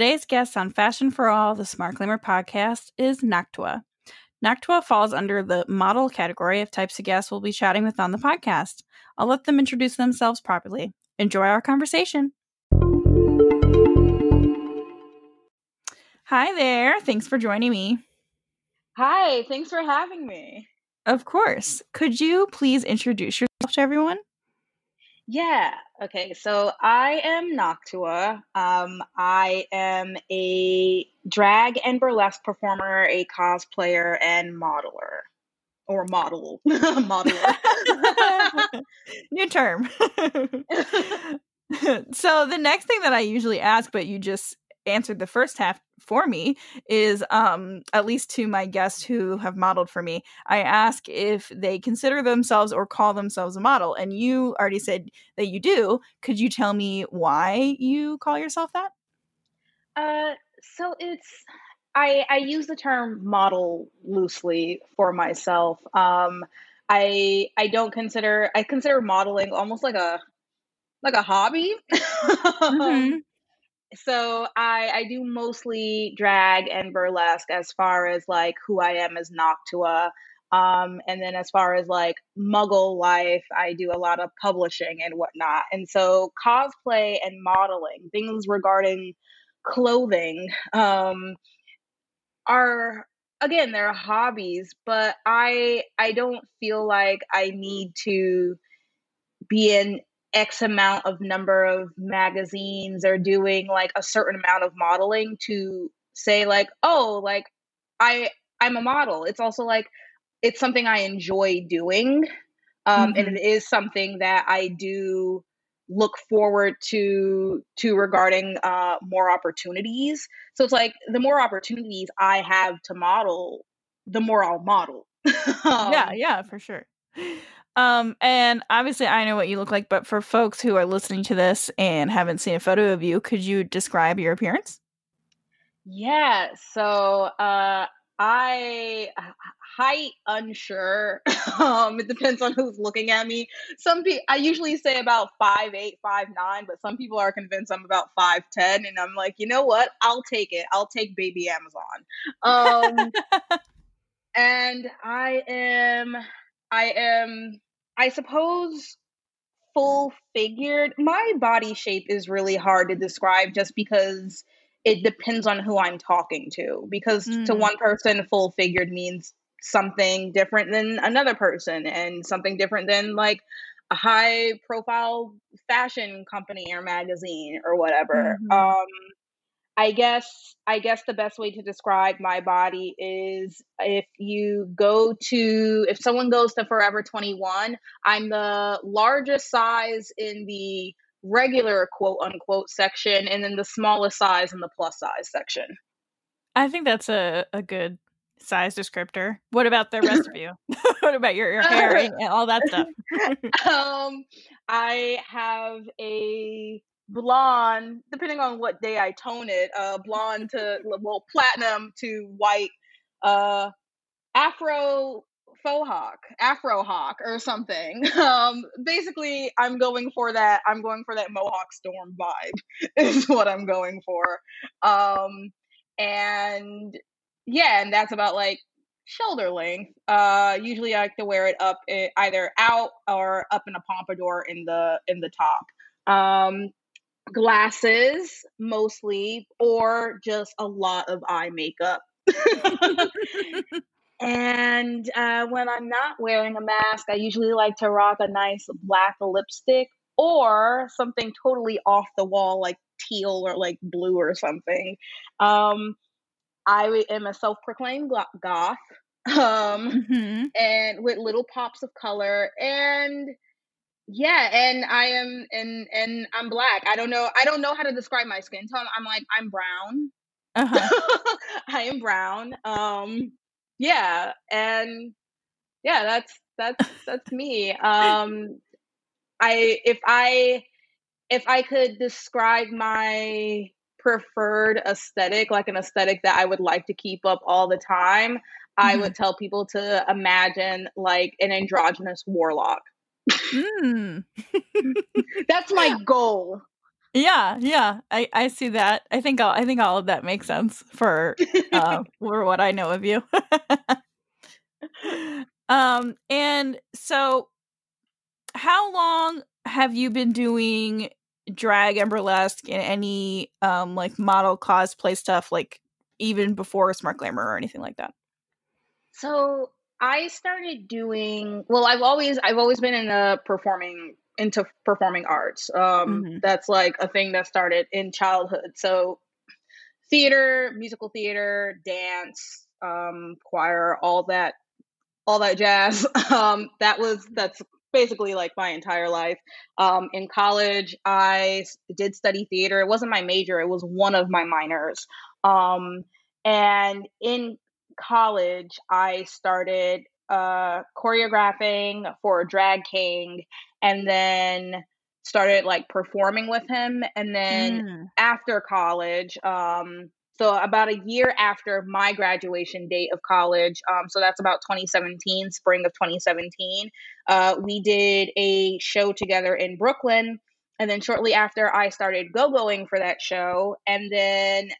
Today's guest on Fashion for All, the Smart Glamour podcast, is Noctua. Noctua falls under the model category of types of guests we'll be chatting with on the podcast. I'll let them introduce themselves properly. Enjoy our conversation. Hi there. Thanks for joining me. Hi, thanks for having me. Of course. Could you please introduce yourself to everyone? Yeah. Okay. So I am Noctua. Um, I am a drag and burlesque performer, a cosplayer, and modeler. Or model. Modeler. New term. so the next thing that I usually ask, but you just answered the first half for me is um at least to my guests who have modeled for me i ask if they consider themselves or call themselves a model and you already said that you do. Could you tell me why you call yourself that? Uh so it's i i use the term model loosely for myself. Um i i don't consider i consider modeling almost like a like a hobby. Mm-hmm so I I do mostly drag and burlesque as far as like who I am as Noctua. Um, and then as far as like muggle life, I do a lot of publishing and whatnot. And so cosplay and modeling, things regarding clothing, um, are again, they're hobbies, but I I don't feel like I need to be in X amount of number of magazines or doing like a certain amount of modeling to say like, oh, like I I'm a model. It's also like it's something I enjoy doing. Um, mm-hmm. and it is something that I do look forward to to regarding uh, more opportunities. So it's like the more opportunities I have to model, the more I'll model. um, yeah, yeah, for sure. Um, and obviously I know what you look like, but for folks who are listening to this and haven't seen a photo of you, could you describe your appearance? Yeah, so uh I height unsure. um, it depends on who's looking at me. Some people I usually say about five eight, five nine, but some people are convinced I'm about five ten, and I'm like, you know what? I'll take it. I'll take baby Amazon. Um, and I am I am, I suppose, full figured. My body shape is really hard to describe just because it depends on who I'm talking to. Because mm. to one person, full figured means something different than another person, and something different than like a high profile fashion company or magazine or whatever. Mm-hmm. Um, I guess I guess the best way to describe my body is if you go to if someone goes to Forever 21, I'm the largest size in the regular quote unquote section and then the smallest size in the plus size section. I think that's a, a good size descriptor. What about the rest of you? what about your, your hair and all that stuff? um I have a blonde, depending on what day I tone it, uh, blonde to well platinum to white, uh, afro faux hawk, afro hawk or something. Um, basically, I'm going for that. I'm going for that Mohawk Storm vibe. Is what I'm going for. Um, and yeah, and that's about like shoulder length. Uh, usually I like to wear it up eh, either out or up in a pompadour in the in the top. Um, glasses mostly, or just a lot of eye makeup. and uh, when I'm not wearing a mask, I usually like to rock a nice black lipstick or something totally off the wall, like teal or like blue or something. Um, I am a self proclaimed goth um, mm-hmm. and with little pops of color. And yeah, and I am and and I'm black. I don't know I don't know how to describe my skin tone. I'm like I'm brown. Uh-huh. I am brown. Um yeah, and yeah, that's that's that's me. Um I if I if I could describe my preferred aesthetic, like an aesthetic that I would like to keep up all the time, mm-hmm. I would tell people to imagine like an androgynous warlock. Mm. That's my goal. Yeah, yeah, I I see that. I think all I think all of that makes sense for uh, for what I know of you. um, and so, how long have you been doing drag and burlesque and any um like model cosplay stuff, like even before Smart Glamour or anything like that? So I started doing well. I've always I've always been in the performing into performing arts. Um, mm-hmm. That's like a thing that started in childhood. So theater, musical theater, dance, um, choir, all that, all that jazz. Um, that was that's basically like my entire life. Um, in college, I did study theater. It wasn't my major; it was one of my minors. Um, and in college, I started uh, choreographing for Drag King and then started like performing with him. And then mm. after college, um, so about a year after my graduation date of college, um, so that's about 2017, spring of 2017, uh, we did a show together in Brooklyn. And then shortly after, I started go going for that show. And then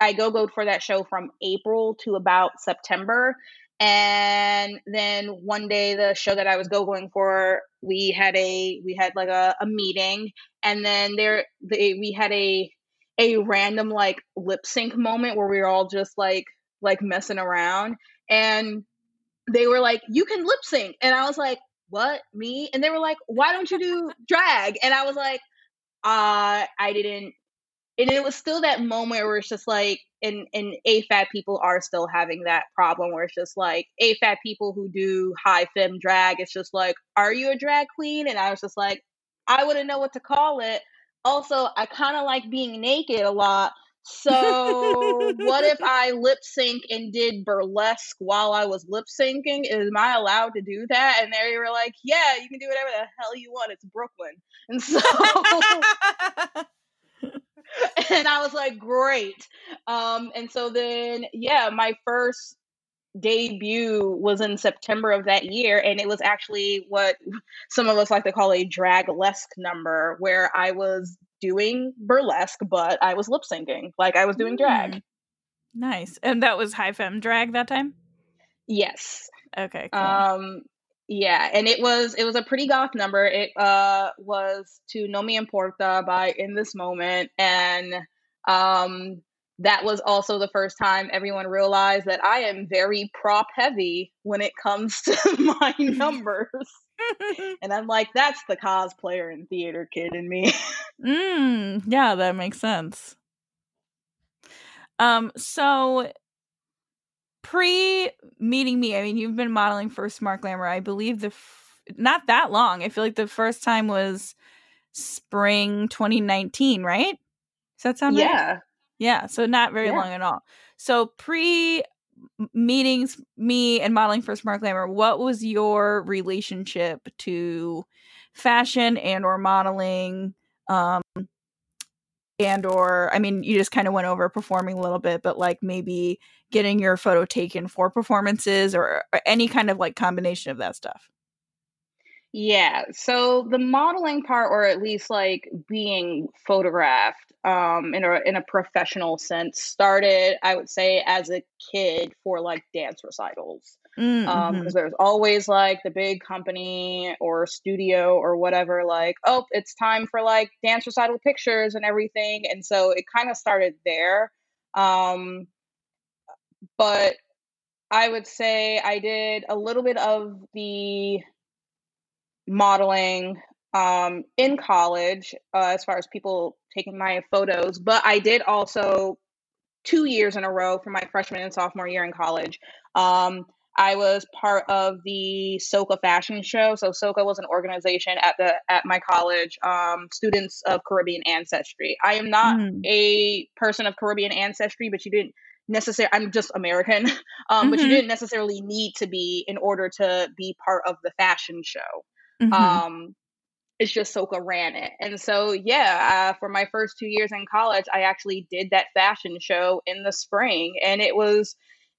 I go go for that show from April to about September. And then one day, the show that I was go going for, we had a we had like a, a meeting, and then there they, we had a a random like lip sync moment where we were all just like like messing around, and they were like, "You can lip sync," and I was like, "What me?" And they were like, "Why don't you do drag?" And I was like, "Uh, I didn't and it was still that moment where it's just like and and AFAB people are still having that problem where it's just like AFAB people who do high fem drag, it's just like, are you a drag queen? And I was just like, I wouldn't know what to call it. Also, I kind of like being naked a lot. So what if I lip sync and did burlesque while I was lip syncing? Is I allowed to do that? And they were like, Yeah, you can do whatever the hell you want. It's Brooklyn. And so and I was like, great. Um, and so then, yeah, my first debut was in September of that year, and it was actually what some of us like to call a draglesque number, where I was doing burlesque, but I was lip syncing, like I was doing drag. Mm. Nice, and that was high fem drag that time. Yes. Okay. Cool. Um, yeah, and it was it was a pretty goth number. It uh was to No Me Importa by In This Moment, and um that was also the first time everyone realized that I am very prop heavy when it comes to my numbers. and I'm like, that's the cosplayer and theater kid in me. mm, yeah, that makes sense. Um, so pre meeting me, I mean, you've been modeling for Smart Glamour. I believe the f- not that long. I feel like the first time was spring 2019, right? Does that sound yeah. right? Yeah. Yeah. So not very yeah. long at all. So pre meetings, me and modeling for Smart Glamour, what was your relationship to fashion and or modeling? Um, and or i mean you just kind of went over performing a little bit but like maybe getting your photo taken for performances or, or any kind of like combination of that stuff? Yeah so the modeling part or at least like being photographed um in a in a professional sense started i would say as a kid for like dance recitals Mm, um because there's always like the big company or studio or whatever like oh it's time for like dance recital pictures and everything and so it kind of started there um but i would say i did a little bit of the modeling um in college uh, as far as people taking my photos but i did also two years in a row for my freshman and sophomore year in college um I was part of the SOCA fashion show. So SOCA was an organization at the at my college, um, students of Caribbean ancestry. I am not mm. a person of Caribbean ancestry, but you didn't necessarily. I'm just American, um, mm-hmm. but you mm-hmm. didn't necessarily need to be in order to be part of the fashion show. Mm-hmm. Um, it's just SOCA ran it. And so, yeah, uh, for my first two years in college, I actually did that fashion show in the spring, and it was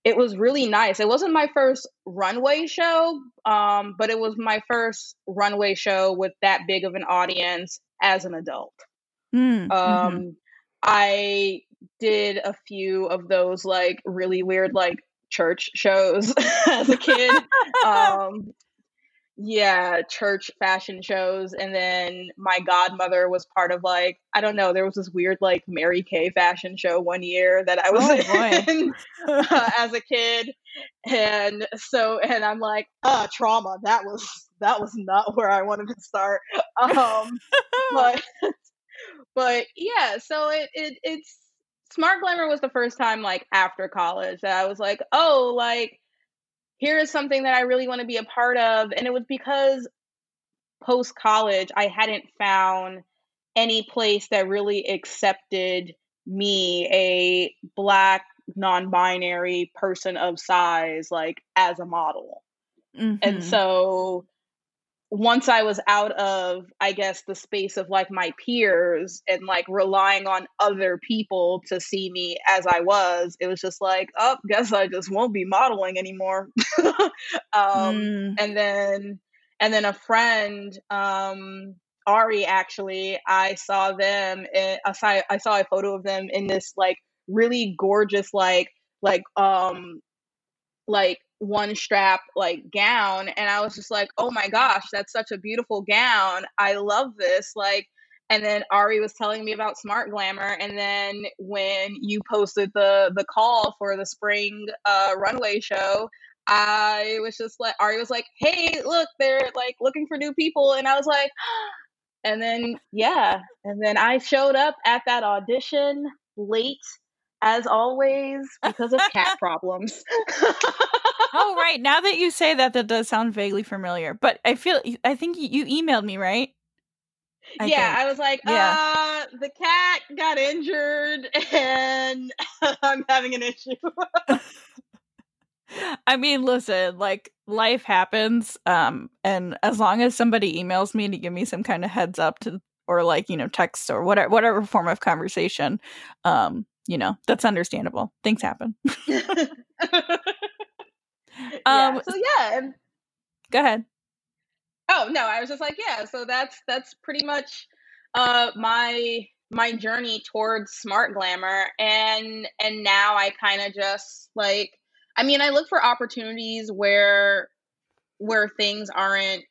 it was really nice. It wasn't my first runway show, um, but it was my first runway show with that big of an audience as an adult. Mm, Um, mhm. I did a few of those like really weird like church shows as a kid. Um, yeah, church fashion shows, and then my godmother was part of like I don't know. There was this weird like Mary Kay fashion show one year that I was Oh in uh, as a kid, and so and I'm like, uh, trauma. That was that was not where I wanted to start. Um, but but yeah, so it, it it's Smart Glamour was the first time like after college that I was like, oh, like here is something that I really want to be a part of. And it was because post college I hadn't found any place that really accepted me, a black non-binary person of size, like as a model. And Mhm. so once I was out of, I guess, the space of like my peers and like relying on other people to see me as I was, it was just like, oh, guess I just won't be modeling anymore. um, Mm. and then, and then a friend, um, Ari, actually, I saw them. In, I saw I saw a photo of them in this like really gorgeous, like like um like one strap like gown and I was just like, "Oh my gosh, that's such a beautiful gown. I love this." Like and then Ari was telling me about Smart Glamour and then when you posted the the call for the spring uh runway show, I was just like Ari was like, "Hey, look, they're like looking for new people." And I was like, and then yeah, and then I showed up at that audition late as always because of cat problems. Oh right. Now that you say that, that does sound vaguely familiar. But I feel I think you emailed me, right? I yeah, think. I was like, Yeah. uh, the cat got injured and I'm having an issue. I mean, listen, like life happens. Um, and as long as somebody emails me to give me some kind of heads up to or like, you know, text or whatever whatever form of conversation, um, you know, that's understandable. Things happen. Yeah, Um so yeah, and go ahead. Oh no, I was just like, yeah, so that's that's pretty much uh my my journey towards smart glamour and and now I kind of just like I mean, I look for opportunities where where things aren't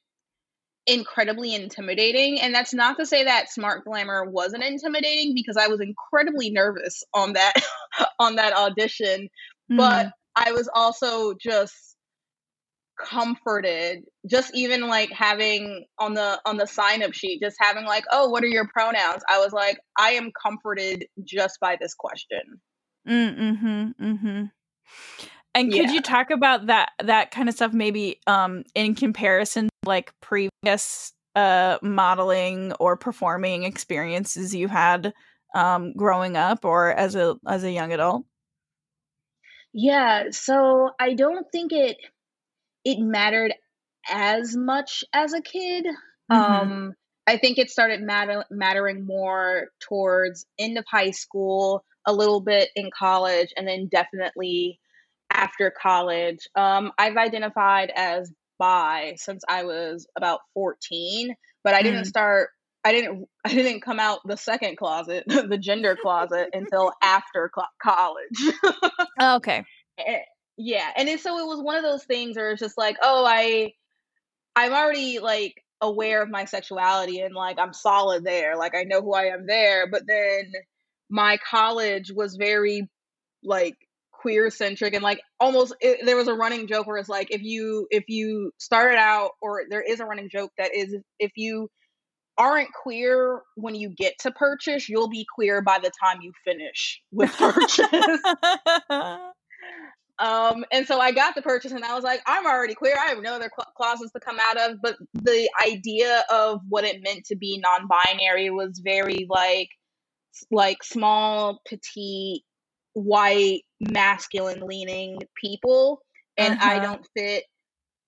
incredibly intimidating and that's not to say that smart glamour wasn't intimidating because I was incredibly nervous on that on that audition, but Mhm. I was also just comforted just even like having on the on the sign up sheet just having like oh what are your pronouns i was like i am comforted just by this question Mm, mhm. Mhm. And could yeah you talk about that that kind of stuff maybe um in comparison to like previous uh modeling or performing experiences you had um growing up or as a as a young adult? yeah so i don't think it it mattered as much as a kid Mhm. um i think it started matter- mattering more towards end of high school a little bit in college and then definitely after college um i've identified as bi since i was about 14 but i didn't Mm. start i didn't i didn't come out the second closet the gender closet until after cl- college Oh, okay. Yeah and it, so it was one of those things where it's just like oh i i'm already like aware of my sexuality and like i'm solid there like i know who i am there but then my college was very like queer centric and like almost it, there was a running joke where it's like if you if you started out or there is a running joke that is if you aren't queer when you get to purchase you'll be queer by the time you finish with purchase um and so i got the purchase and i was like i'm already queer. I have no other cl- closets to come out of. But the idea of what it meant to be non-binary was very like like small petite white masculine leaning people. And i uh-huh. don't fit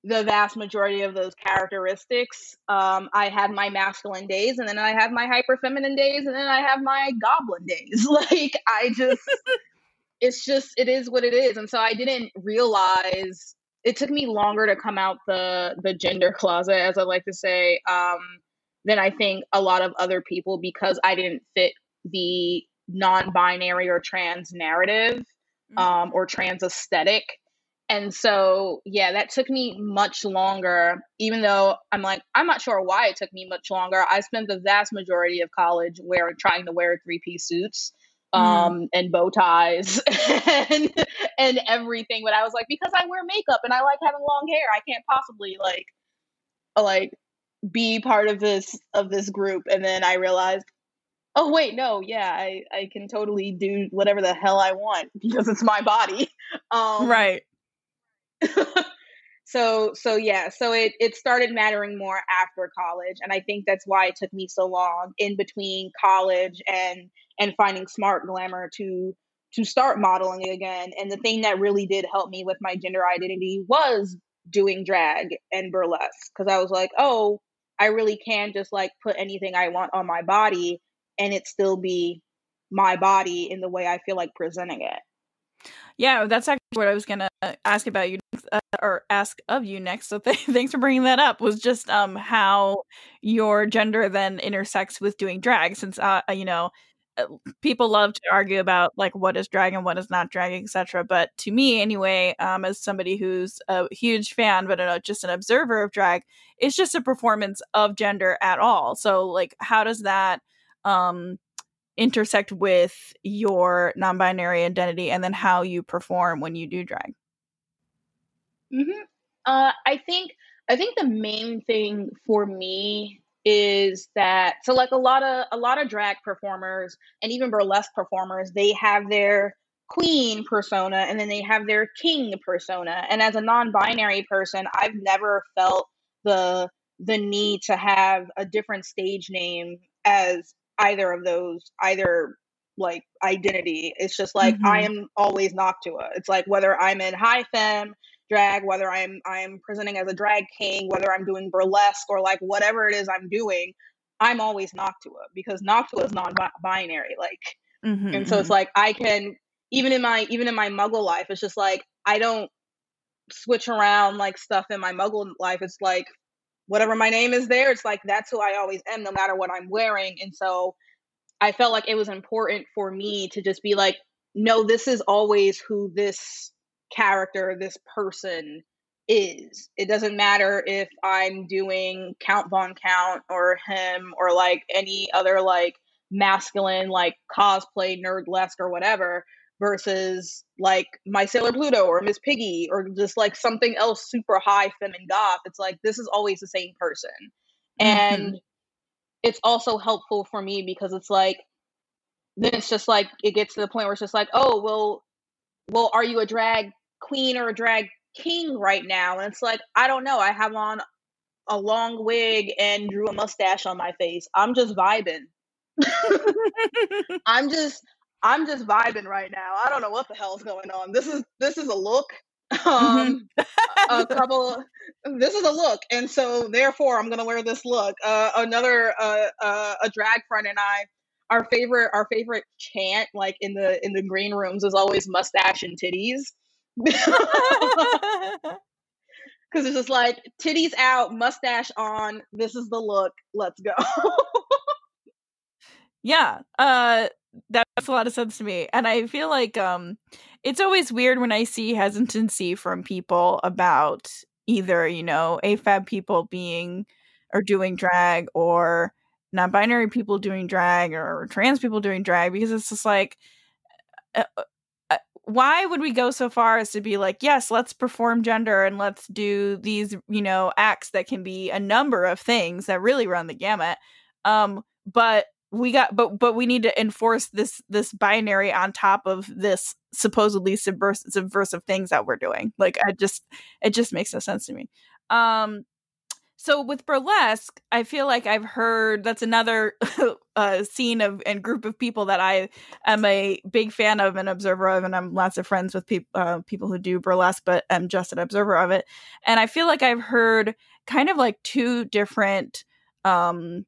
the vast majority of those characteristics. Um i had my masculine days and then i have my hyper feminine days and then i have my goblin days. Like i just it's just it is what it is and so i didn't realize it took me longer to come out the the gender closet as i like to say um than I think a lot of other people because I didn't fit the non-binary or trans narrative mm-hmm. um, or trans aesthetic. And so, yeah, that took me much longer, even though I'm like, I'm not sure why it took me much longer. I spent the vast majority of college wearing trying to wear three piece suits. Um, mm. and bow ties and, and everything. But I was like, because I wear makeup and I like having long hair, I can't possibly like, like be part of this of this group. And then I realized, oh wait no yeah i i can totally do whatever the hell i want because it's my body um right so so yeah so it it started mattering more after college and i think that's why it took me so long in between college and and finding smart glamour to to start modeling again and the thing that really did help me with my gender identity was doing drag and burlesque because i was like oh i really can just like put anything i want on my body and it still be my body in the way i feel like presenting it yeah, that's actually what I was gonna ask about you uh, or ask of you next. So th- thanks for bringing that up. Was just um how your gender then intersects with doing drag, since uh you know people love to argue about like what is drag and what is not drag, etc. But to me, anyway, um, as somebody who's a huge fan but uh, just an observer of drag, it's just a performance of gender at all. So like, how does that um intersect with your non-binary identity and then how you perform when you do drag mm-hmm. uh, i think i think the main thing for me is that so like a lot of a lot of drag performers and even burlesque performers they have their queen persona and then they have their king persona and as a non-binary person i've never felt the the need to have a different stage name as either of those either like identity. It's just like mm-hmm. I am always Noctua. It's like whether I'm in high femme drag, whether I'm I'm presenting as a drag king, whether I'm doing burlesque or like whatever it is I'm doing, I'm always Noctua because Noctua is non-binary. Like, mm-hmm, and so mm-hmm. it's like I can even in my even in my Muggle life, it's just like I don't switch around like stuff in my Muggle life. It's like whatever my name is there, it's like that's who I always am, no matter what I'm wearing. And so I felt like it was important for me to just be like, no, this is always who this character, this person is. It doesn't matter if I'm doing Count Von Count or him or like any other like masculine like cosplay nerdlesque or whatever versus like my Sailor Pluto or Miss Piggy or just like something else super high feminine goth. It's like this is always the same person. Mm-hmm. And it's also helpful for me because it's like then it's just like it gets to the point where it's just like, oh well well, are you a drag queen or a drag king right now? And it's like, I don't know. I have on a long wig and drew a mustache on my face. I'm just vibing. I'm just I'm just vibing right now. I don't know what the hell's going on. This is this is a look. Um, mm-hmm. a couple. This is a look, and so therefore I'm gonna wear this look. Uh, another uh, uh, a drag friend and I. Our favorite, our favorite chant, like in the in the green rooms, is always mustache and titties. because it's just like titties out, mustache on. This is the look. Let's go. yeah. Uh that makes a lot of sense to me. And I feel like um it's always weird when I see hesitancy from people about either, you know, AFAB people being or doing drag or non binary people doing drag or trans people doing drag because it's just like, uh, uh, why would we go so far as to be like, yes, let's perform gender and let's do these, you know, acts that can be a number of things that really run the gamut. Um, but we got but but we need to enforce this this binary on top of this supposedly subversive subversive things that we're doing like i just it just makes no sense to me um so with burlesque i feel like i've heard that's another uh, scene of and group of people that i am a big fan of and observer of and i'm lots of friends with people uh, people who do burlesque but i'm just an observer of it. And i feel like i've heard kind of like two different um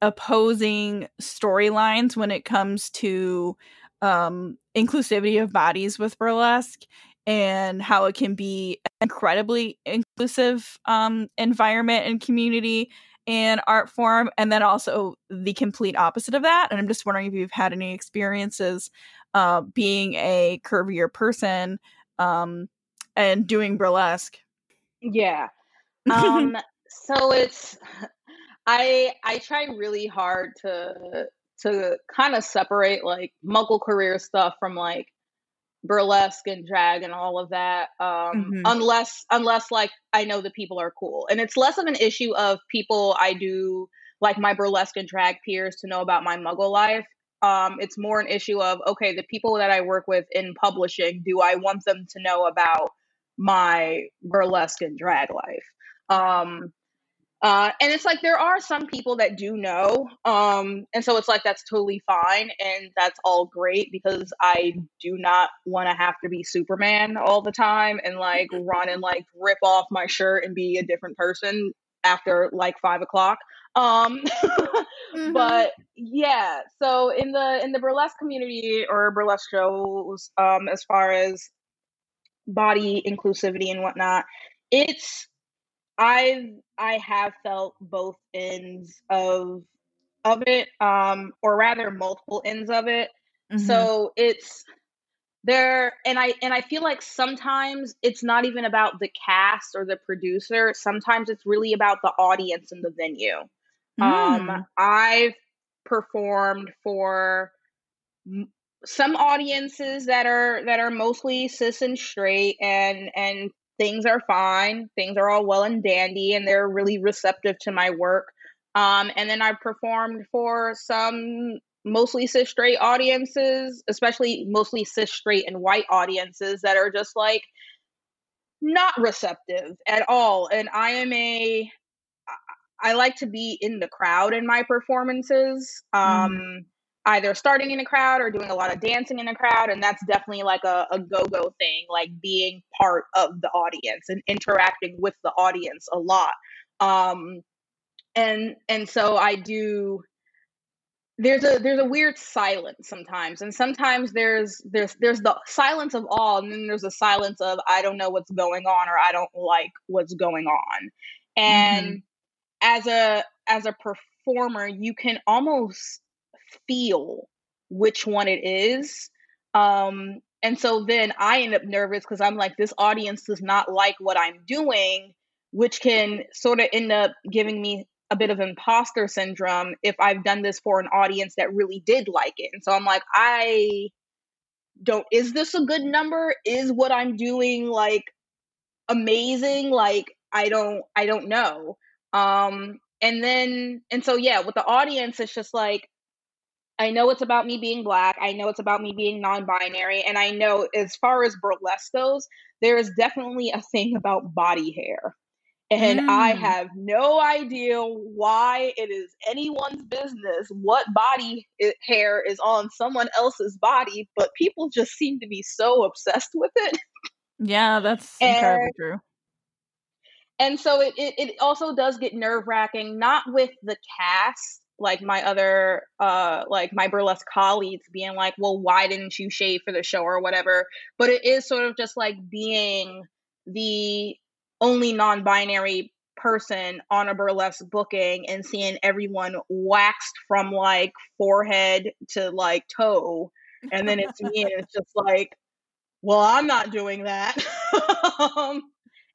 opposing storylines when it comes to um, inclusivity of bodies with burlesque and how it can be an incredibly inclusive um, environment and community and art form, and then also the complete opposite of that. And I'm just wondering if you've had any experiences uh, being a curvier person um, and doing burlesque. Yeah. Um, so it's I I try really hard to to kind of separate like muggle career stuff from like burlesque and drag and all of that um mm-hmm. unless unless like i know the people are cool. And it's less of an issue of people i do like my burlesque and drag peers to know about my muggle life. Um it's more an issue of okay the people that i work with in publishing do i want them to know about my burlesque and drag life? Um uh, and it's like there are some people that do know. Um, and so it's like that's totally fine and that's all great because I do not want to have to be Superman all the time and like run and like rip off my shirt and be a different person after like five o'clock. Um, mm-hmm. but yeah, so in the in the burlesque community or burlesque shows, um, as far as body inclusivity and whatnot, it's I've I have felt both ends of of it, um, or rather multiple ends of it. Mm-hmm. So it's there and I and I feel like sometimes it's not even about the cast or the producer. Sometimes it's really about the audience and the venue. Um, mm. Um, I've performed for some audiences that are that are mostly cis and straight and and things are fine, things are all well and dandy, and they're really receptive to my work. Um, and then I performed for some mostly cis straight audiences, especially mostly cis straight and white audiences that are just like not receptive at all. And I am a I like to be in the crowd in my performances. Um, mm either starting in a crowd or doing a lot of dancing in a crowd and that's definitely like a, a go-go thing like being part of the audience and interacting with the audience a lot um and and so i do there's a there's a weird silence sometimes and sometimes there's there's there's the silence of all, and then there's a silence of i don't know what's going on or i don't like what's going on and mm-hmm. as a as a performer you can almost feel which one it is. Um, and so then I end up nervous because I'm like, this audience does not like what I'm doing, which can sort of end up giving me a bit of imposter syndrome if I've done this for an audience that really did like it. And so I'm like, I don't, is this a good number? Is what I'm doing like amazing? Like, I don't, I don't know. Um, and then, and so yeah, with the audience, it's just like, I know it's about me being black. I know it's about me being non binary. And I know as far as burlesque goes, there is definitely a thing about body hair. And mm. I have no idea why it is anyone's business what body hair is on someone else's body, but people just seem to be so obsessed with it. Yeah, that's and, incredibly true. And so it, it, it also does get nerve wracking, not with the cast like my other uh like my burlesque colleagues being like well why didn't you shave for the show or whatever? But it is sort of just like being the only non-binary person on a burlesque booking and seeing everyone waxed from like forehead to like toe. And then it's me and it's just like well i'm not doing that. Um,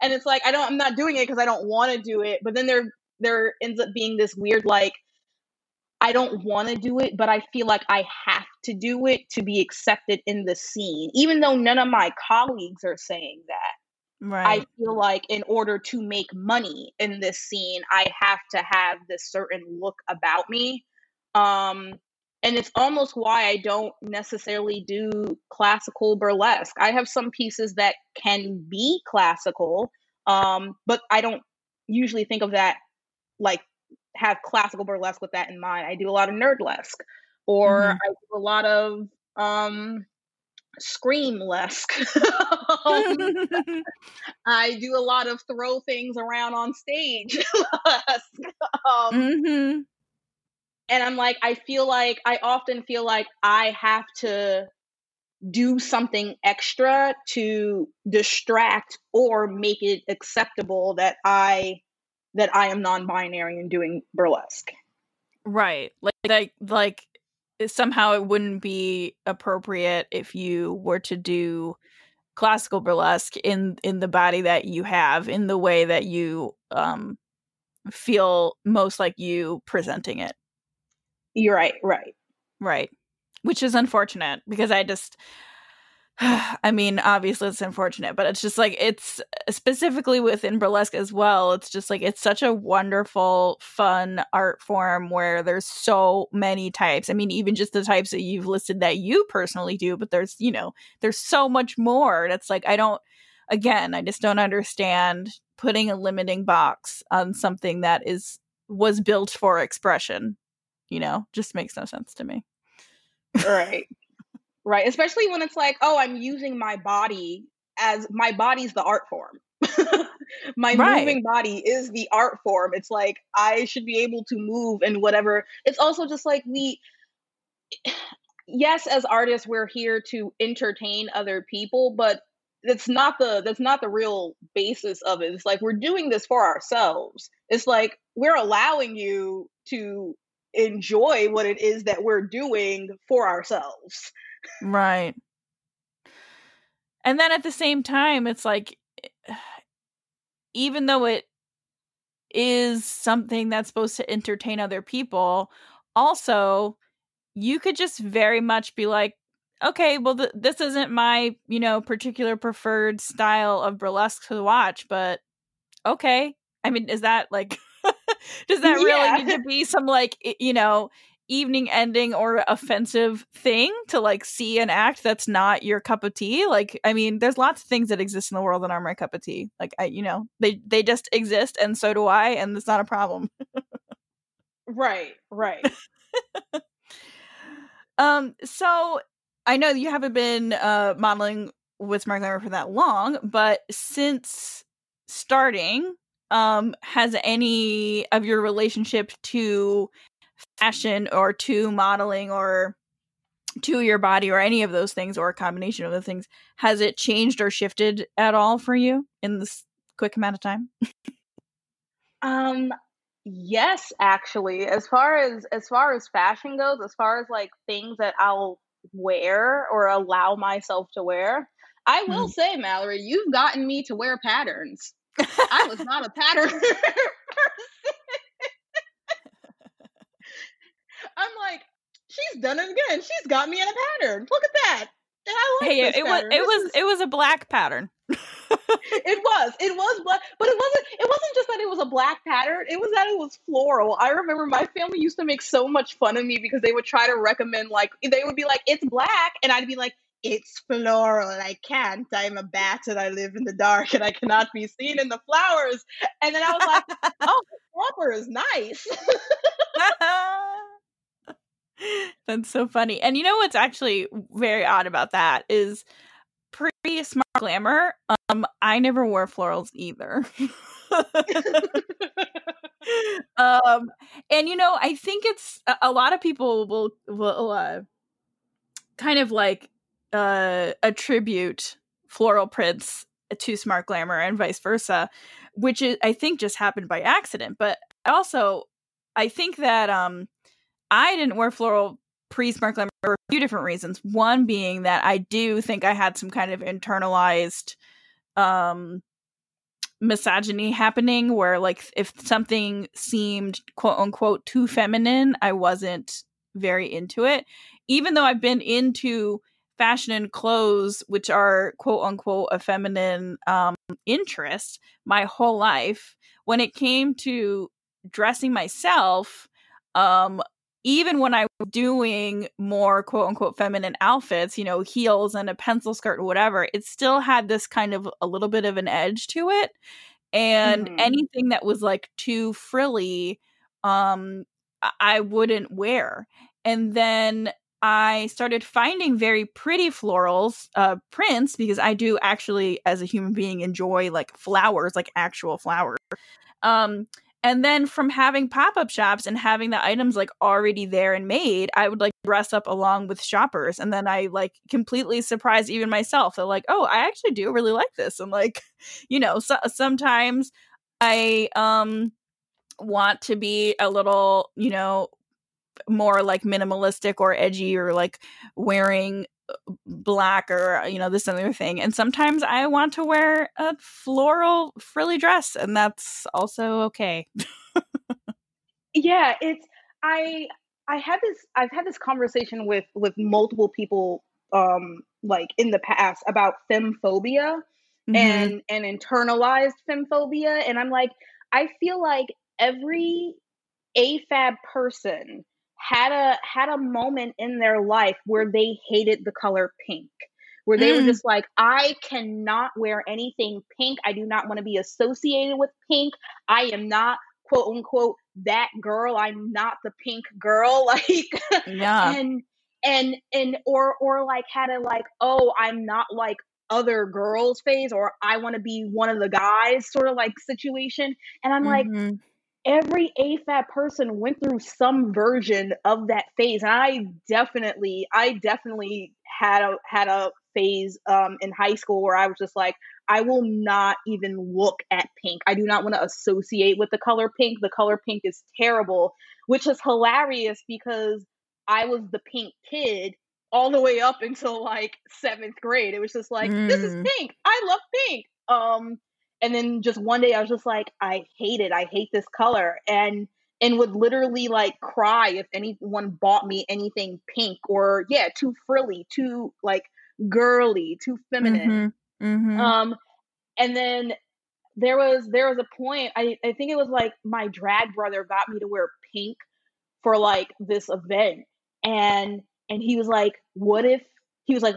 and it's like i don't i'm not doing it because i don't want to do it but then there there ends up being this weird like I don't want to do it, but I feel like I have to do it to be accepted in the scene, even though none of my colleagues are saying that. Right. I feel like in order to make money in this scene, I have to have this certain look about me. Um, and it's almost why I don't necessarily do classical burlesque. I have some pieces that can be classical, um, but I don't usually think of that like have classical burlesque with that in mind. I do a lot of nerdlesque, or mm-hmm. I do a lot of um, screamlesque. I do a lot of throw things around on stage. um, mm-hmm. And I'm like, I feel like I often feel like I have to do something extra to distract or make it acceptable that I that I am non-binary and doing burlesque. Right. Like like like somehow it wouldn't be appropriate if you were to do classical burlesque in in the body that you have in the way that you um feel most like you presenting it. You're right, right. Right. Which is unfortunate because I just I mean, obviously it's unfortunate, but it's just like it's specifically within burlesque as well. It's just like it's such a wonderful, fun art form where there's so many types. I mean, even just the types that you've listed that you personally do, but there's, you know, there's so much more. That's like I don't again, I just don't understand putting a limiting box on something that is was built for expression. You know, just makes no sense to me. right. Right. Especially when it's like, oh, I'm using my body as my body's the art form. my right. moving body is the art form. It's like I should be able to move and whatever. It's also just like we yes, as artists, we're here to entertain other people, but that's not the that's not the real basis of it. It's like we're doing this for ourselves. It's like we're allowing you to enjoy what it is that we're doing for ourselves. Right. And then at the same time, it's like, eh, even though it is something that's supposed to entertain other people, also, you could just very much be like, okay, well, th- this isn't my, you know, particular preferred style of burlesque to watch, but okay. I mean, is that like, does that really yeah. need to be some like, you know, evening ending or offensive thing to like see an act that's not your cup of tea? Like i mean there's lots of things that exist in the world that aren't my cup of tea. Like i you know they they just exist and so do i and it's not a problem. Right right. Um so i know you haven't been uh modeling with smart glamour for that long but since starting um has any of your relationship to fashion or to modeling or to your body or any of those things or a combination of the things has it changed or shifted at all for you in this quick amount of time? Um yes actually. As far as as far as fashion goes as far as like things that i'll wear or allow myself to wear i will mm. say Mallorie you've gotten me to wear patterns. I was not a pattern I'm like, she's done it again. She's got me in a pattern. Look at that. And I like hey, it was it was it was a black pattern. it was it was black, but it wasn't it wasn't just that it was a black pattern. It was that it was floral. I remember my family used to make so much fun of me because they would try to recommend like they would be like it's black, and I'd be like it's floral. I can't. I'm a bat and I live in the dark and I cannot be seen in the flowers. And then I was like, oh, the is nice. That's so funny. And you know what's actually very odd about that is pre smart glamour, um, I never wore florals either. um and you know, I think it's a, a lot of people will will uh, kind of like uh attribute floral prints to smart glamour and vice versa, which is I think just happened by accident, but also I think that um I didn't wear floral pre Glamour for a few different reasons. One being that I do think I had some kind of internalized um misogyny happening where like if something seemed quote unquote too feminine, I wasn't very into it. Even though I've been into fashion and clothes, which are quote unquote a feminine um, interest my whole life, when it came to dressing myself, um, even when I was doing more quote unquote feminine outfits, you know, heels and a pencil skirt or whatever, it still had this kind of a little bit of an edge to it. And mm-hmm. anything that was like too frilly, um, I wouldn't wear. And then I started finding very pretty florals, uh, prints, because I do actually, as a human being, enjoy like flowers, like actual flowers. Um, and then from having pop-up shops and having the items like already there and made, I would like dress up along with shoppers. And then I like completely surprised even myself. They're like, oh, I actually do really like this. And like, you know, so- sometimes I um want to be a little, you know, more like minimalistic or edgy or like wearing black or you know this other thing and sometimes i want to wear a floral frilly dress and that's also okay yeah it's i i had this i've had this conversation with with multiple people um like in the past about femmephobia mm-hmm. and and internalized femmephobia and i'm like i feel like every afab person had a had a moment in their life where they hated the color pink where they mm. were just like i cannot wear anything pink. I do not want to be associated with pink. I am not quote unquote that girl. I'm not the pink girl. Like yeah. and and and or or like had a like oh i'm not like other girls phase or i want to be one of the guys sort of like situation. And i'm mm-hmm. like every AFAB person went through some version of that phase. And I definitely, I definitely had a had a phase um, in high school where I was just like, I will not even look at pink. I do not want to associate with the color pink. The color pink is terrible, which is hilarious because I was the pink kid all the way up until like seventh grade. It was just like, mm. this is mm. pink. I love pink. Um, and then just one day I was just like, I hate it. I hate this color. And and would literally like cry if anyone bought me anything pink or yeah, too frilly, too like girly, too feminine. Mm-hmm. Mm-hmm. Um and then there was there was a point I, I think it was like my drag brother got me to wear pink for like this event and and he was like what if he was like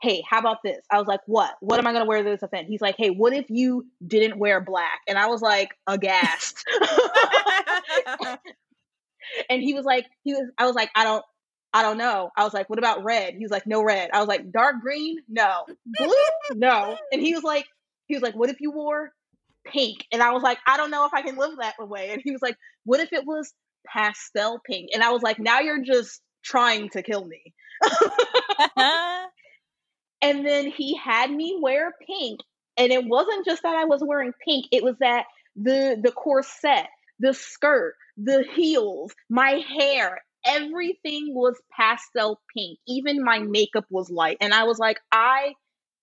hey, how about this? I was like, what? What am I going to wear to this event? He's like, hey, what if you didn't wear black? And I was like, aghast. and he was like, he was, I was like, I don't, I don't know. I was like, what about red? He was like, no red. I was like, dark green? No. Blue? No. And he was like, he was like, what if you wore pink? And I was like, I don't know if I can live that way. And he was like, what if it was pastel pink? And I was like, now you're just trying to kill me. And then he had me wear pink. And it wasn't just that I was wearing pink, it was that the the corset, the skirt, the heels, my hair, everything was pastel pink. Even my makeup was light. And I was like, I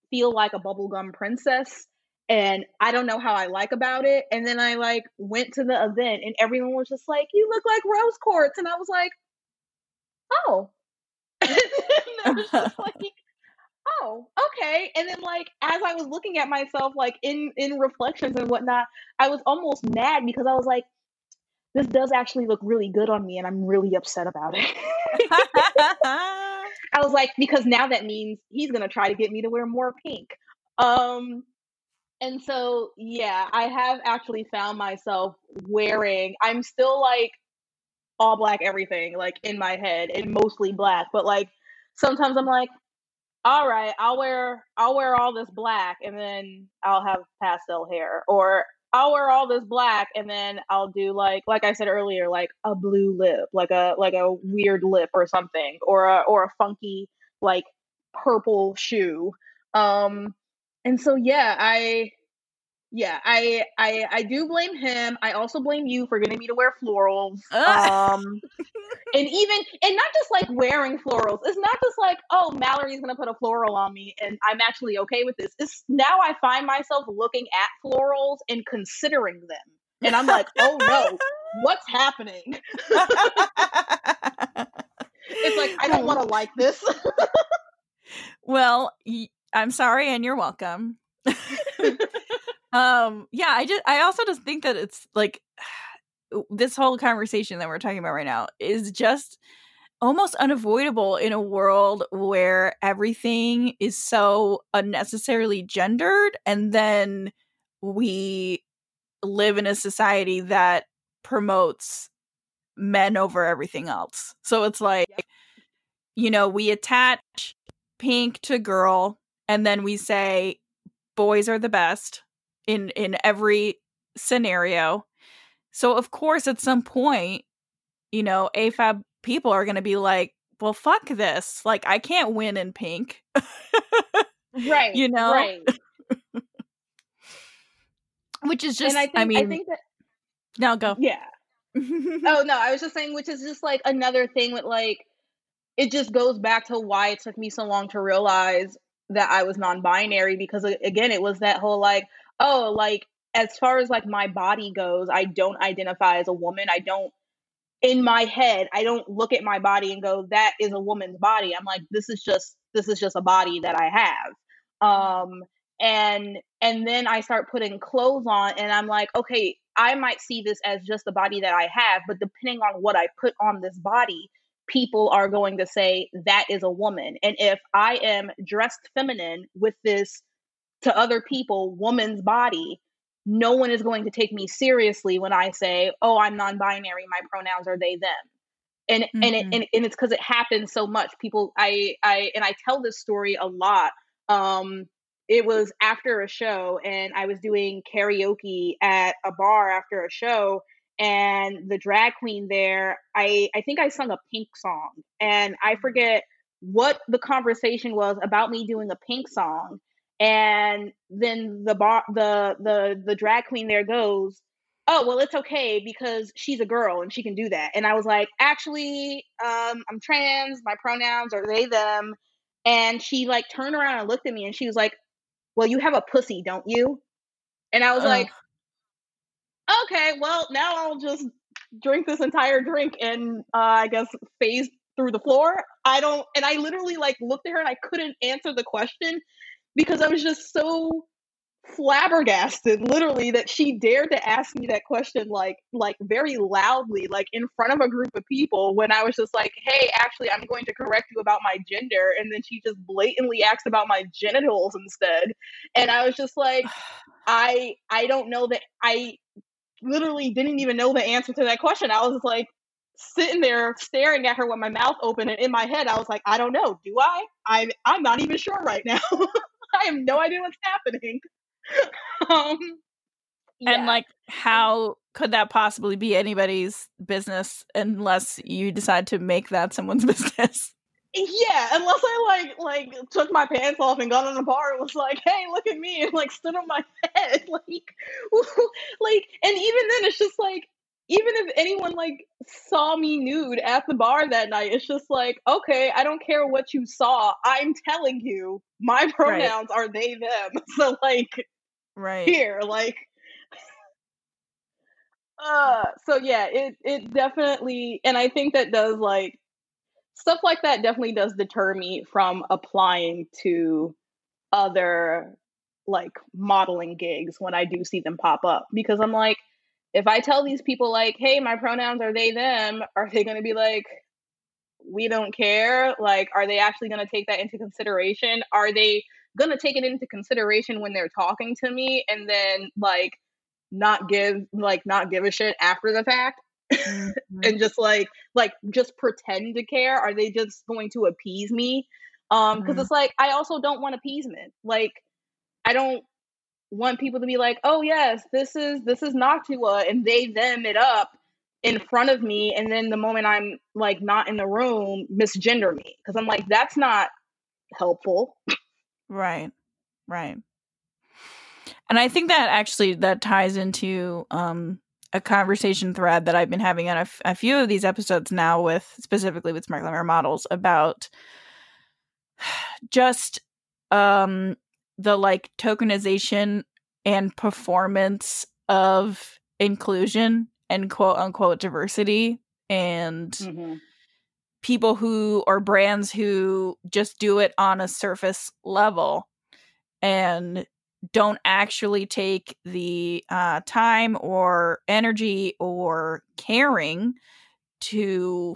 feel like a bubblegum princess and I don't know how I like about it. And then I like went to the event and everyone was just like, You look like rose quartz. And I was like, Oh. I was just like, oh okay. And then like as i was looking at myself like in in reflections and whatnot i was almost mad because i was like this does actually look really good on me and i'm really upset about it. I was like because now that means he's gonna try to get me to wear more pink. Um and so yeah i have actually found myself wearing i'm still like all black everything like in my head and mostly black but like sometimes i'm like all right, I'll wear I'll wear all this black and then I'll have pastel hair or I'll wear all this black and then I'll do like like I said earlier like a blue lip, like a like a weird lip or something or a or a funky like purple shoe. Um and so yeah, I yeah, I I I do blame him. I also blame you for getting me to wear florals. Um and even and not just like wearing florals. It's not just like, oh, Mallorie's gonna put a floral on me and I'm actually okay with this. It's now I find myself looking at florals and considering them. And I'm like, oh no, what's happening? it's like I don't want to like this. well, I'm sorry and you're welcome. Um, yeah, I just I also just think that it's like this whole conversation that we're talking about right now is just almost unavoidable in a world where everything is so unnecessarily gendered and then we live in a society that promotes men over everything else. So it's like you know, we attach pink to girl and then we say boys are the best in in every scenario. So of course at some point, you know, AFAB people are going to be like, "Well, fuck this. Like I can't win in pink." right. You know. Right. Which is just I, think, I mean I think that Now go. Yeah. oh no, I was just saying, which is just like another thing with like, it just goes back to why it took me so long to realize that I was non-binary because again, it was that whole like, oh, like as far as like my body goes, I don't identify as a woman. I don't in my head, I don't look at my body and go, that is a woman's body. I'm like, this is just this is just a body that I have. Um and and then I start putting clothes on and I'm like, okay, I might see this as just the body that I have, but depending on what I put on this body, people are going to say that is a woman. And if I am dressed feminine with this to other people woman's body, no one is going to take me seriously when I say, "Oh, I'm non-binary. My pronouns are they them." And mm-hmm. and it, mm-hmm. and, and it's because it happens so much. People, I I and I tell this story a lot. Um, it was after a show, and I was doing karaoke at a bar after a show, and the drag queen there, I I think I sung a Pink song, and I forget what the conversation was about me doing a Pink song and then the bar the the the drag queen there goes oh well it's okay because she's a girl and she can do that. And i was like actually um i'm trans. My pronouns are they them. And she like turned around and looked at me and she was like well you have a pussy don't you? And i was oh. like okay well now i'll just drink this entire drink and uh, i guess phase through the floor. I don't and i literally like looked at her and i couldn't answer the question because I was just so flabbergasted literally that she dared to ask me that question like like very loudly like in front of a group of people when I was just like hey actually I'm going to correct you about my gender and then she just blatantly asked about my genitals instead and I was just like I I don't know that I literally didn't even know the answer to that question. I was just like sitting there staring at her with my mouth open and in my head I was like I don't know do I? I I'm not even sure right now I have no idea what's happening. um, yeah. And like, how could that possibly be anybody's business unless you decide to make that someone's business? Yeah, unless I like like took my pants off and got on a bar and was like, "Hey, look at me!" and like stood on my head, like, like, and even then, it's just like even if anyone like saw me nude at the bar that night, it's just like, okay, I don't care what you saw. I'm telling you, my pronouns right. are they them. So like right here, like uh so yeah, it it definitely and I think that does like stuff like that definitely does deter me from applying to other like modeling gigs when I do see them pop up because I'm like if I tell these people like, "Hey, my pronouns are they them," are they going to be like, "We don't care"? Like, are they actually going to take that into consideration? Are they going to take it into consideration when they're talking to me and then like not give like not give a shit after the fact? Mm-hmm. and just like like just pretend to care are they just going to appease me um because mm-hmm. it's like i also don't want appeasement like i don't want people to be like, "Oh yes, this is this is Noctua," and they them it up in front of me, and then the moment I'm like not in the room, misgender me because I'm like, that's not helpful. Right, right. And I think that actually that ties into um, a conversation thread that I've been having on a, f- a few of these episodes now with specifically with Smart Glamour models about just um the like tokenization and performance of inclusion and quote unquote diversity and mm-hmm. people who or brands who just do it on a surface level and don't actually take the uh, time or energy or caring to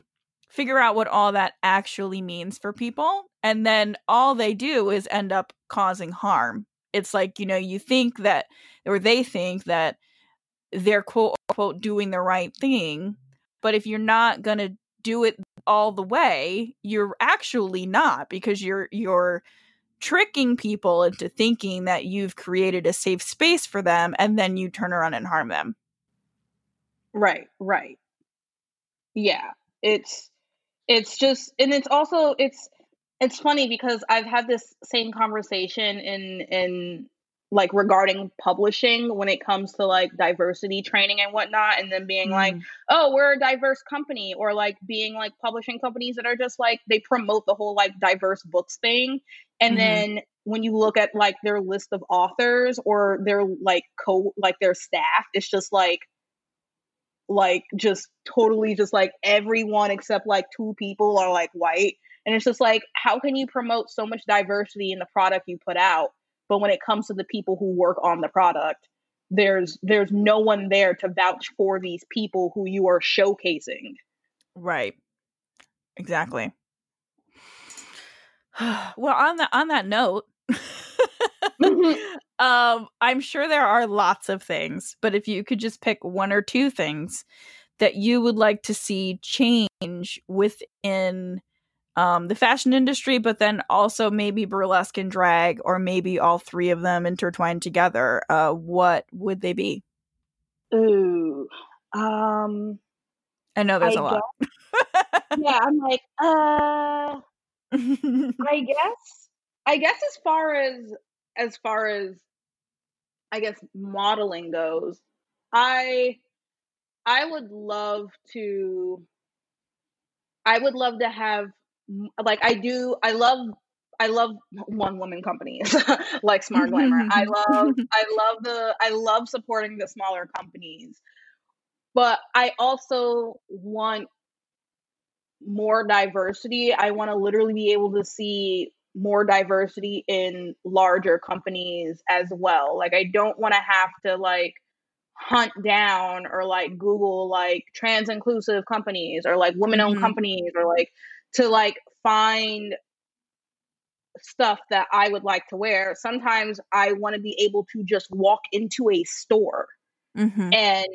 figure out what all that actually means for people and then all they do is end up causing harm. It's like you know you think that or they think that they're quote unquote doing the right thing but if you're not going to do it all the way you're actually not because you're you're tricking people into thinking that you've created a safe space for them and then you turn around and harm them. Right right. Yeah it's it's just and it's also it's it's funny because I've had this same conversation in in like regarding publishing when it comes to like diversity training and whatnot and then being mm. like oh we're a diverse company or like being like publishing companies that are just like they promote the whole like diverse books thing and mm-hmm. then when you look at like their list of authors or their like co like their staff it's just like like just totally just like everyone except like two people are like white. And it's just like how can you promote so much diversity in the product you put out but when it comes to the people who work on the product there's there's no one there to vouch for these people who you are showcasing. Right. Exactly. Well on that on that note mm-hmm. um i'm sure there are lots of things but if you could just pick one or two things that you would like to see change within um, the fashion industry, but then also maybe burlesque and drag, or maybe all three of them intertwined together, uh, what would they be? Ooh, um, I know there's I a lot. yeah, I'm like, uh, I guess, I guess as far as as far as I guess modeling goes, I I would love to I would love to have like I do I love I love one woman companies like Smart Glamour. I love I love the I love supporting the smaller companies. But I also want more diversity. I want to literally be able to see more diversity in larger companies as well. Like I don't want to have to like hunt down or like Google like trans inclusive companies or like women owned mm-hmm. companies or like to like find stuff that I would like to wear. Sometimes I want to be able to just walk into a store mm-hmm. and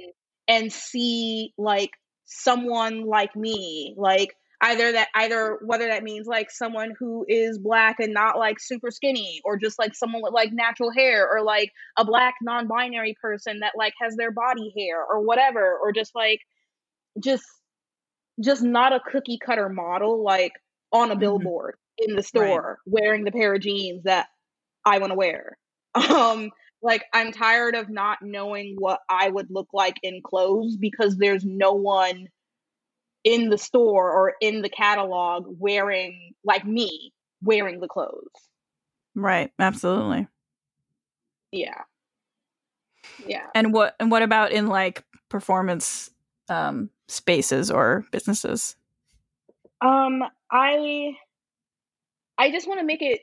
and see like someone like me, like either that either whether that means like someone who is black and not like super skinny or just like someone with like natural hair or like a black non-binary person that like has their body hair or whatever or just like just just not a cookie cutter model like on a mm-hmm. billboard in the store right. wearing the pair of jeans that I want to wear. Um like I'm tired of not knowing what I would look like in clothes because there's no one in the store or in the catalog wearing like me wearing the clothes. Right, absolutely. Yeah. Yeah. And what and what about in like performance um spaces or businesses? Um, I I just want to make it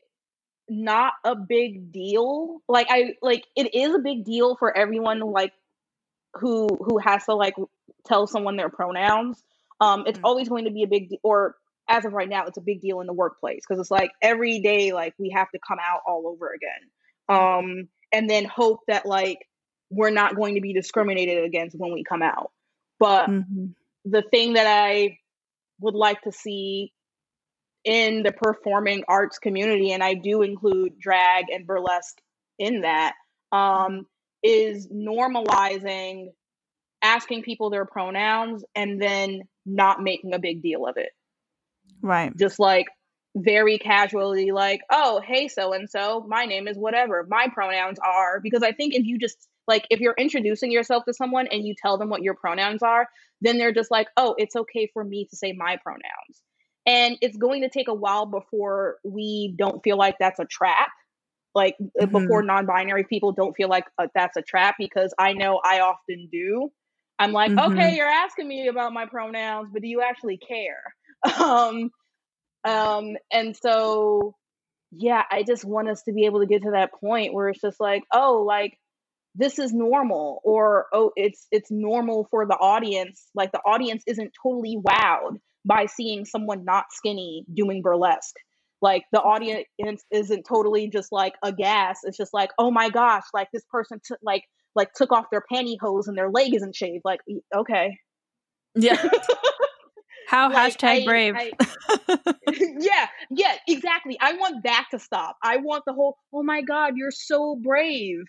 not a big deal. Like I like it is a big deal for everyone like who who has to like tell someone their pronouns. Um, it's mm-hmm. always going to be a big de- or as of right now, it's a big deal in the workplace because it's like every day like we have to come out all over again. Um, and then hope that like we're not going to be discriminated against when we come out. But mm-hmm the thing that I would like to see in the performing arts community, and I do include drag and burlesque in that, um, is normalizing asking people their pronouns and then not making a big deal of it. Right. Just like very casually, like, oh, hey, so and so, my name is whatever. My pronouns are, because I think if you just like if you're introducing yourself to someone and you tell them what your pronouns are, then they're just like, oh, it's okay for me to say my pronouns. And it's going to take a while before we don't feel like that's a trap. Like mm-hmm. before non binary people don't feel like uh, that's a trap because I know I often do. I'm like, mm-hmm. okay, you're asking me about my pronouns, but do you actually care? um, um, and so, yeah, I just want us to be able to get to that point where it's just like, oh, like this is normal or oh it's it's normal for the audience like the audience isn't totally wowed by seeing someone not skinny doing burlesque like the audience isn't totally just like aghast it's just like oh my gosh like this person took like like took off their pantyhose and their leg isn't shaved like okay yeah how like, hashtag I, brave I, yeah yeah exactly i want that to stop i want the whole oh my god you're so brave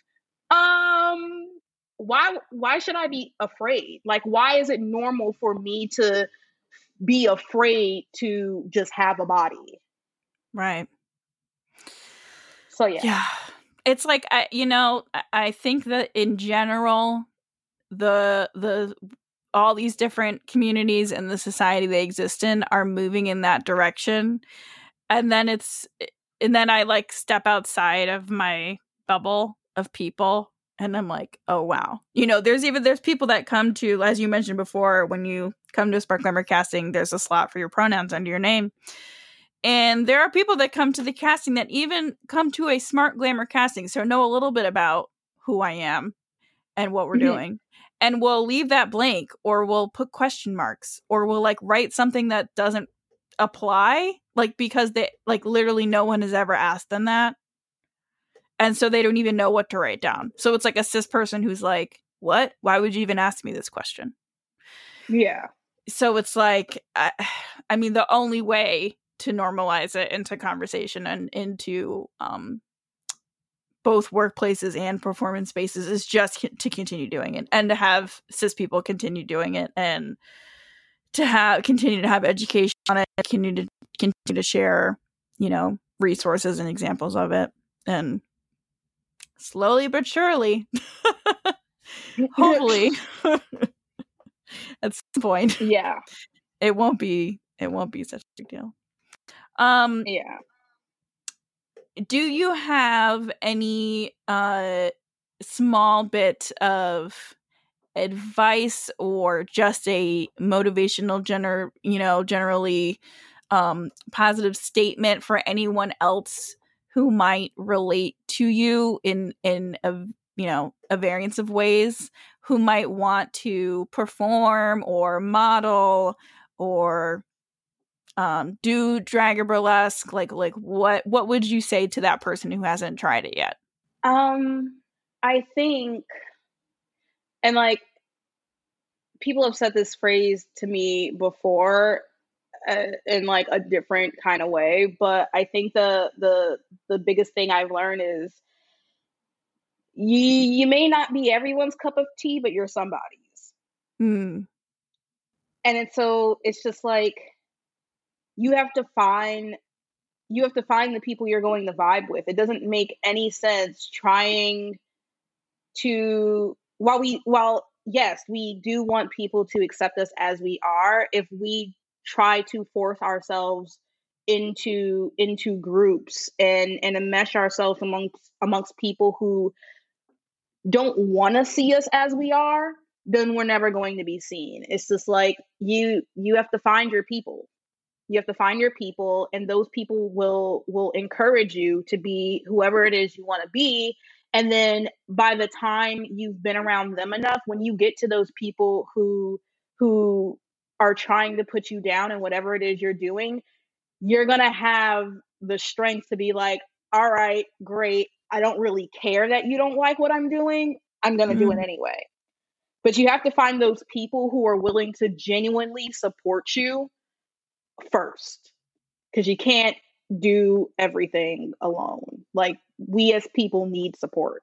um, why why should I be afraid? Like why is it normal for me to be afraid to just have a body? Right. So yeah. Yeah. It's like I, you know, I think that in general, the the all these different communities and the society they exist in are moving in that direction, and then it's eh, and then I like step outside of my bubble of people and I'm like, oh wow. You know, there's even there's people that come to, as you mentioned before, when you come to a Smart Glamour casting, there's a slot for your pronouns under your name. And there are people that come to the casting that even come to a Smart Glamour casting, so know a little bit about who I am and what we're mm-hmm. doing. And we'll leave that blank or we'll put question marks or we'll like write something that doesn't apply, like because they like literally no one has ever asked them that and so they don't even know what to write down. So it's like a cis person who's like, "What? Why would you even ask me this question?" Yeah. So it's like, I, I mean, the only way to normalize it into conversation and into um, both workplaces and performance spaces is just to continue doing it and to have cis people continue doing it and to have continue to have education on it, continue to continue to share, you know, resources and examples of it and slowly but surely. Hopefully. At some point. Yeah. It won't be it won't be such a big deal. Um Yeah. Do you have any uh small bit of advice or just a motivational gener you know generally um positive statement for anyone else who might relate to you in in a you know a variance of ways who might want to perform or model or um, do drag or burlesque like like what what would you say to that person who hasn't tried it yet um i think and like people have said this phrase to me before uh, in like a different kind of way. But I think the the the biggest thing I've learned is you you may not be everyone's cup of tea, but you're somebody's. Mm. And it's so it's just like you have to find you have to find the people you're going to vibe with. It doesn't make any sense trying to while we while yes, we do want people to accept us as we are, if we try to force ourselves into into groups and and mesh ourselves amongst amongst people who don't want to see us as we are then we're never going to be seen it's just like you you have to find your people you have to find your people and those people will will encourage you to be whoever it is you want to be and then by the time you've been around them enough when you get to those people who who are trying to put you down and whatever it is you're doing, you're going to have the strength to be like, all right, great. I don't really care that you don't like what I'm doing. I'm going to mm-hmm. do it mm-hmm. anyway. But you have to find those people who are willing to genuinely support you first because you can't do everything alone. Like, we as people need support.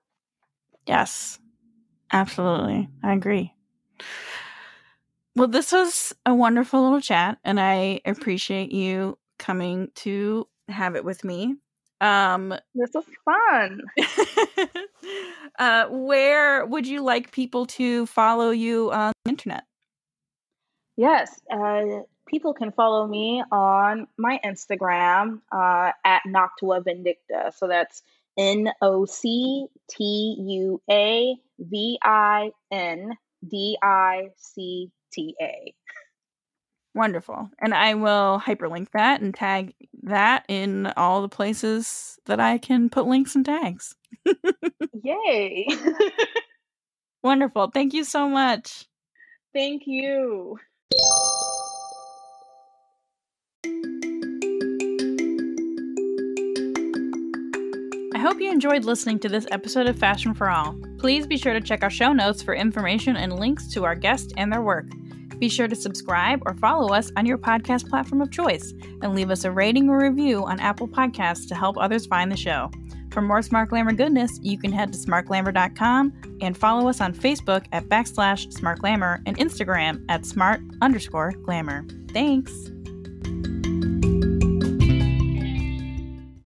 Yes, absolutely. I agree. Well, this was a wonderful little chat, and I appreciate you coming to have it with me. Um, this was fun. uh, where would you like people to follow you on the internet? Yes, uh, people can follow me on my Instagram uh, at Noctua Vindicta. So that's N O C T U A V I N D I C T A. Wonderful. And I will hyperlink that and tag that in all the places that I can put links and tags. Yay. Wonderful. Thank you so much. Thank you. I hope you enjoyed listening to this episode of Fashion for All. Please be sure to check our show notes for information and links to our guests and their work. Be sure to subscribe or follow us on your podcast platform of choice and leave us a rating or review on Apple Podcasts to help others find the show. For more Smart Glamour goodness, you can head to smartglamour.com and follow us on Facebook at backslash smartglamour and Instagram at smart underscore glamour. Thanks.